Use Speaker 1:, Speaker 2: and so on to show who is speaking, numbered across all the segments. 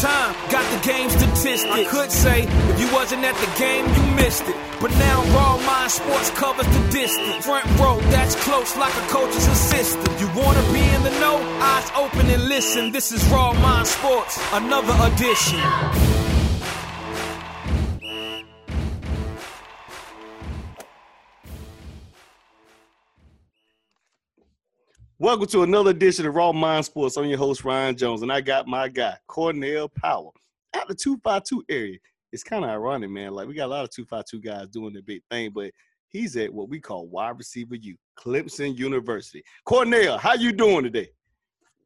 Speaker 1: time, got the game statistics. I could say if you wasn't at the game, you missed it. But now Raw Mind Sports covers the distance. Front row, that's close like a coach's assistant. You wanna be in the know? Eyes open and listen. This is Raw Mind Sports, another edition.
Speaker 2: Welcome to another edition of Raw Mind Sports. I'm your host, Ryan Jones, and I got my guy, Cornell Powell, out the 252 area. It's kind of ironic, man. Like, we got a lot of 252 guys doing the big thing, but he's at what we call wide receiver U, Clemson University. Cornell, how you doing today?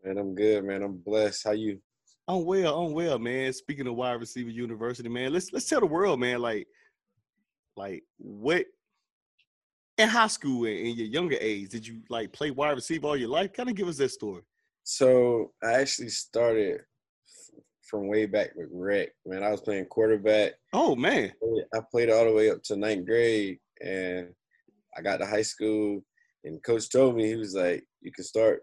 Speaker 3: Man, I'm good, man. I'm blessed. How you?
Speaker 2: I'm well, I'm well, man. Speaking of wide receiver university, man, let's let's tell the world, man, like, like what in high school and in your younger age, did you like play wide receiver all your life? Kind of give us that story.
Speaker 3: So I actually started from way back with rec. Man, I was playing quarterback.
Speaker 2: Oh man,
Speaker 3: I played all the way up to ninth grade, and I got to high school. And coach told me he was like, "You can start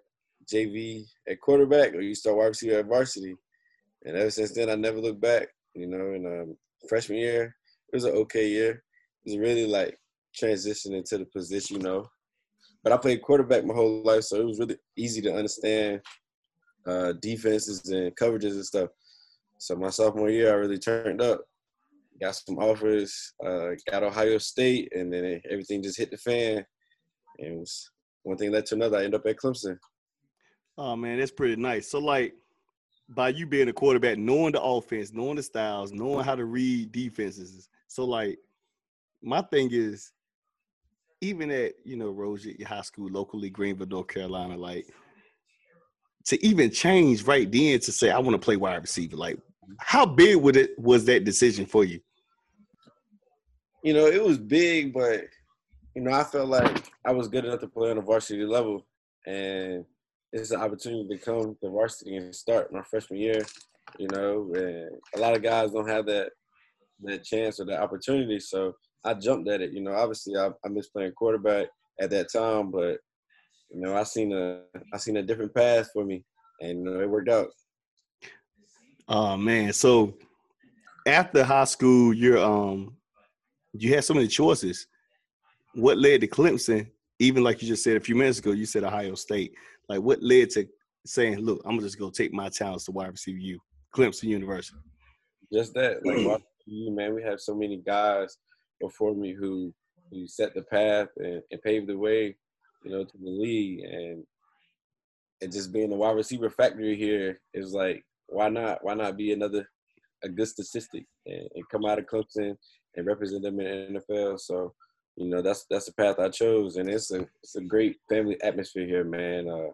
Speaker 3: JV at quarterback, or you start wide receiver at varsity." And ever since then, I never looked back. You know, and um, freshman year, it was an okay year. It was really like transition into the position, you know. But I played quarterback my whole life, so it was really easy to understand uh, defenses and coverages and stuff. So my sophomore year, I really turned up, got some offers, uh, got Ohio State, and then everything just hit the fan. And it was, one thing led to another. I ended up at Clemson.
Speaker 2: Oh man, that's pretty nice. So like, by you being a quarterback, knowing the offense, knowing the styles, knowing how to read defenses. So like, my thing is, even at you know Rose High School locally, Greenville, North Carolina, like to even change right then to say I want to play wide receiver, like how big would it was that decision for you?
Speaker 3: You know, it was big, but you know, I felt like I was good enough to play on the varsity level, and it's an opportunity to come to varsity and start my freshman year. You know, and a lot of guys don't have that that chance or that opportunity, so I jumped at it. You know, obviously I, I missed playing quarterback at that time, but you know, I seen a I seen a different path for me, and you know, it worked out.
Speaker 2: Oh man! So after high school, you're um you had so many choices. What led to Clemson? Even like you just said a few minutes ago, you said Ohio State. Like what led to saying, "Look, I'm just gonna just go take my talents to wide receiver you, Clemson University."
Speaker 3: Just that, like, man, we have so many guys before me who who set the path and, and paved the way, you know, to the league. And and just being a wide receiver factory here is like, why not? Why not be another a good statistic and, and come out of Clemson and represent them in the NFL? So, you know, that's that's the path I chose, and it's a it's a great family atmosphere here, man. Uh,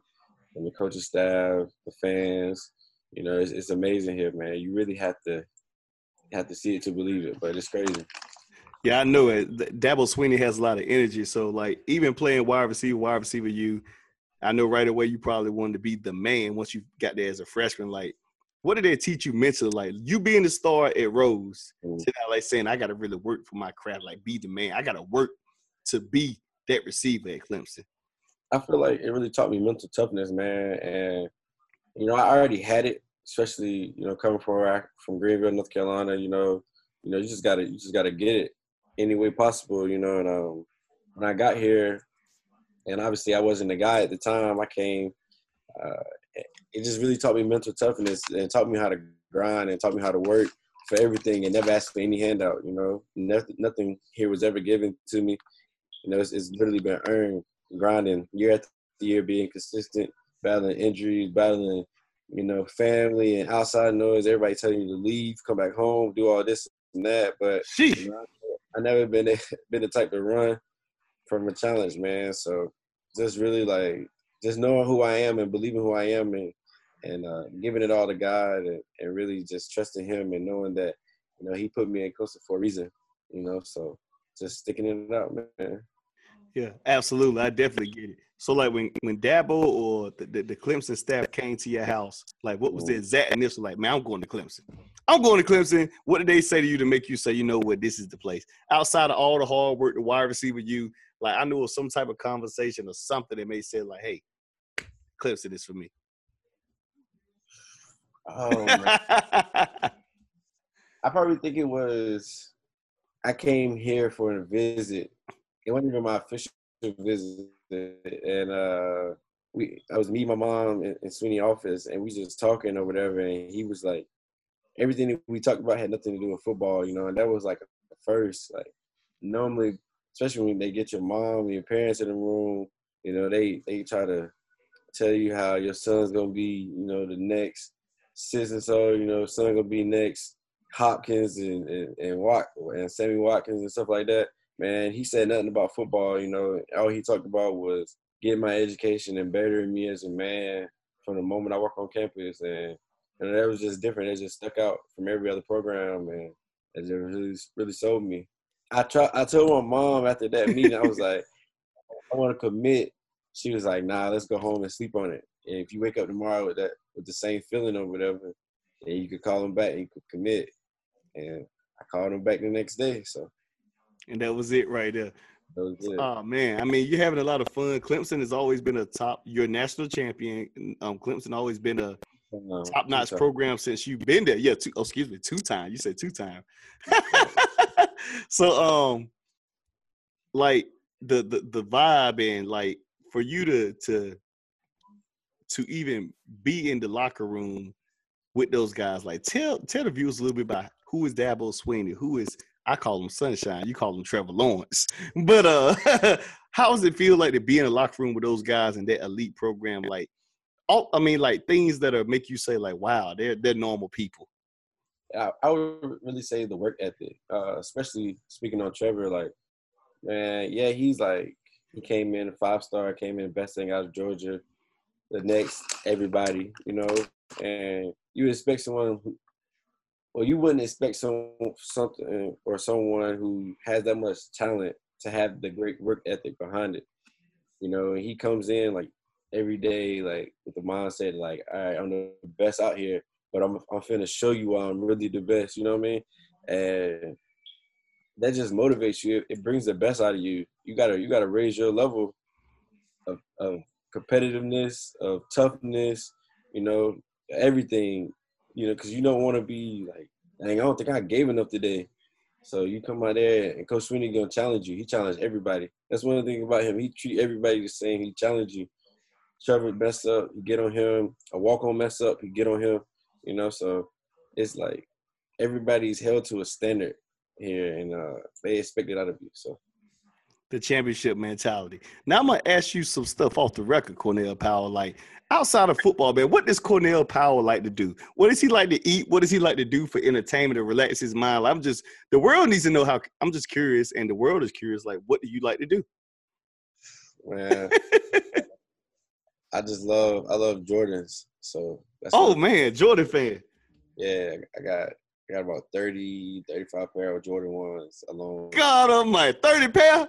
Speaker 3: and the coaching staff, the fans, you know, it's, it's amazing here, man. You really have to have to see it to believe it, but it's crazy.
Speaker 2: Yeah, I know it. Dabo Swinney has a lot of energy. So, like, even playing wide receiver, wide receiver, you, I know right away you probably wanted to be the man once you got there as a freshman. Like, what did they teach you mentally? Like, you being the star at Rose, mm-hmm. to that, like saying, I got to really work for my craft, like, be the man. I got to work to be that receiver at Clemson.
Speaker 3: I feel like it really taught me mental toughness, man. And, you know, I already had it, especially, you know, coming from from Greenville, North Carolina, you know, you know, you just gotta you just gotta get it any way possible, you know. And um, when I got here, and obviously I wasn't a guy at the time, I came. Uh, it just really taught me mental toughness and taught me how to grind and taught me how to work for everything and never asked for any handout. You know, nothing, nothing here was ever given to me. You know, it's, it's literally been earned, grinding year after year, being consistent, battling injuries, battling, you know, family and outside noise. Everybody telling you to leave, come back home, do all this and that. But you know, I never been been the type to run from a challenge, man. So just really like just knowing who I am and believing who I am and and uh, giving it all to God and, and really just trusting Him and knowing that you know, he put me in Costa for a reason. You know, so just sticking it out, man.
Speaker 2: Yeah, absolutely. I definitely get it. So like when when Dabo or the, the, the Clemson staff came to your house, like what was the oh. exact initial like, man, I'm going to Clemson. I'm going to Clemson. What did they say to you to make you say, you know what, this is the place? Outside of all the hard work, the wide receiver you, like I knew it was some type of conversation or something that may say like, hey, Clemson is for me.
Speaker 3: Oh, I probably think it was I came here for a visit. It wasn't even my official visit, and uh, we I was me, my mom, in, in Swinney office, and we just talking or whatever, and he was like, everything that we talked about had nothing to do with football, you know, and that was like the first like normally, especially when they get your mom, and your parents in the room, you know, they they try to tell you how your son's gonna be, you know, the next sis and so, you know, son gonna be next Hopkins and and and, Watt, and Sammy Watkins and stuff like that. Man, he said nothing about football. You know, all he talked about was getting my education and bettering me as a man from the moment I walk on campus, and and that was just different. It just stuck out from every other program, and it really really sold me. I try. I told my mom after that meeting, I was like, I want to commit. She was like, Nah, let's go home and sleep on it. And if you wake up tomorrow with that with the same feeling or whatever, then you could call him back and you could commit. And I called him back the next day. So
Speaker 2: and that was it right there. Oh man, I mean, you're having a lot of fun. Clemson has always been a top. You're a national champion. Um, Clemson always been a top notch program since you've been there. Yeah, two, oh, excuse me, two time. You said two time. so, um, like the the the vibe and like for you to to to even be in the locker room with those guys, like tell tell the viewers a little bit about who is Dabo Swinney, who is I call him Sunshine. You call him Trevor Lawrence. But uh, how does it feel like to be in a locker room with those guys in that elite program? Like, all I mean, like things that are make you say like, wow, they're they're normal people.
Speaker 3: I, I would really say the work ethic, uh, especially speaking on Trevor. Like, man, yeah, he's like he came in five star, came in best thing out of Georgia. The next everybody, you know, and you expect someone who, well, you wouldn't expect some something uh, or someone who has that much talent to have the great work ethic behind it. You know, he comes in like every day, like with the mindset, like, all right, I'm the best out here, but I'm I'm finna show you why I'm really the best. You know what I mean? And that just motivates you. It, it brings the best out of you. You gotta you gotta raise your level of, of competitiveness, of toughness. You know, everything you know, because you don't want to be like, dang, I don't think I gave enough today. So you come out there and Coach Swinney gonna challenge you. He challenged everybody. That's one of the things about him. He treat everybody the same. He challenge you. Trevor mess up, you get on him. A walk on mess up, you get on him. You know, so it's like everybody's held to a standard here, and uh, they expect it out of you. So
Speaker 2: the championship mentality. Now I'm gonna ask you some stuff off the record, Cornell Powell. Like outside of football, man, what does Cornell Powell like to do? What does he like to eat? What does he like to do for entertainment to relax his mind? I'm just the world needs to know how. I'm just curious, and the world is curious. Like, what do you like to do?
Speaker 3: Man, I just love I love Jordans. So
Speaker 2: oh man, Jordan fan.
Speaker 3: Yeah, I got I got about 30, 35 pair of Jordan ones alone.
Speaker 2: God almighty, 30 pair?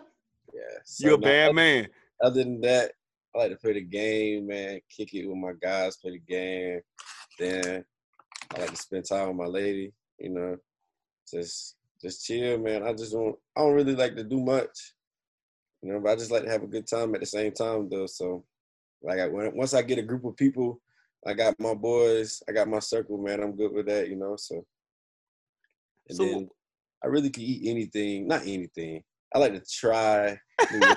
Speaker 3: Yeah.
Speaker 2: So You're a bad man.
Speaker 3: Other than that, I like to play the game, man. Kick it with my guys, play the game. Then I like to spend time with my lady. You know, just just chill, man. I just don't. I don't really like to do much. You know, but I just like to have a good time at the same time, though. So, like, I, when, once I get a group of people, I got my boys, I got my circle, man. I'm good with that, you know. So, and so, then I really can eat anything, not anything. I like to try.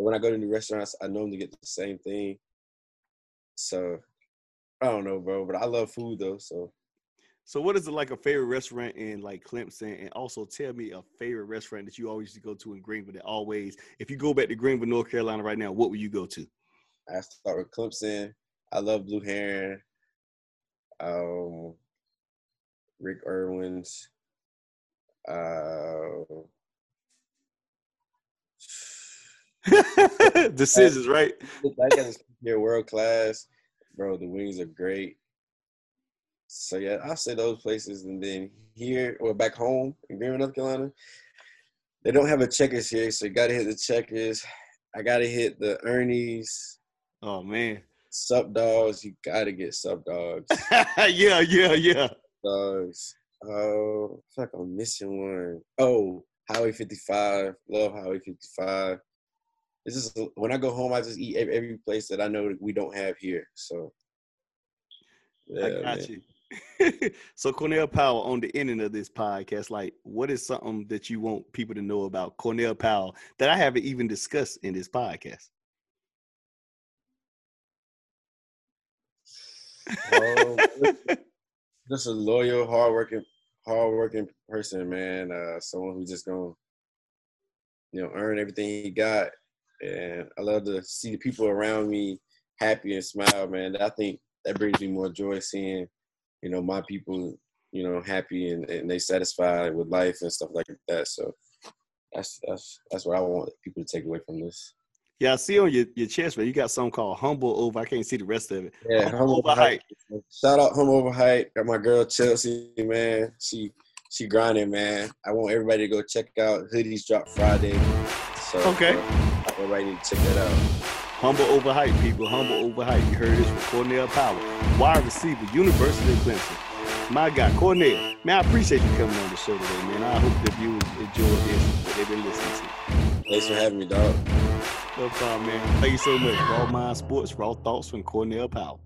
Speaker 3: But when I go to new restaurants, I normally get the same thing. So I don't know, bro, but I love food though. So
Speaker 2: so what is it like a favorite restaurant in like Clemson? And also tell me a favorite restaurant that you always go to in Greenville that always, if you go back to Greenville, North Carolina right now, what would you go to?
Speaker 3: I start with Clemson. I love Blue Heron. Um, Rick Erwin's. Uh,
Speaker 2: Decisions, right?
Speaker 3: I got to world class, bro. The wings are great. So yeah, I'll say those places, and then here or back home in Greenville, North Carolina, they don't have a Checkers here, so you gotta hit the Checkers. I gotta hit the Ernie's.
Speaker 2: Oh man.
Speaker 3: Sup dogs, you gotta get sup dogs.
Speaker 2: yeah, yeah, yeah.
Speaker 3: Dogs. Oh, fuck, like I'm missing one. Oh, Highway 55. Love Highway 55. This is when I go home, I just eat every, every place that I know that we don't have here. So
Speaker 2: yeah, I got man. you. so Cornell Powell on the ending of this podcast, like what is something that you want people to know about Cornell Powell that I haven't even discussed in this podcast?
Speaker 3: Um, just a loyal, hardworking, hardworking person, man. Uh, someone who's just gonna, you know, earn everything he got. And I love to see the people around me happy and smile, man. I think that brings me more joy seeing you know, my people, you know, happy and, and they satisfied with life and stuff like that. So that's that's that's what I want people to take away from this.
Speaker 2: Yeah, I see on your, your chest, man, you got something called humble over. I can't see the rest of it.
Speaker 3: Yeah, humble, humble over height. height. Shout out humble over height. Got my girl Chelsea, man. She she grinding, man. I want everybody to go check out hoodies drop Friday. So
Speaker 2: okay,
Speaker 3: uh, everybody need to check that out.
Speaker 2: Humble over height, people. Humble over height. You heard this from Cornell Powell, wide receiver, University of Clemson. My guy, Cornell. Man, I appreciate you coming on the show today, man. I hope the viewers enjoy this, what they've been listening to.
Speaker 3: Thanks for having me, dog.
Speaker 2: No problem, man. Thank you so much. Raw Mind Sports, Raw Thoughts from Cornell Powell.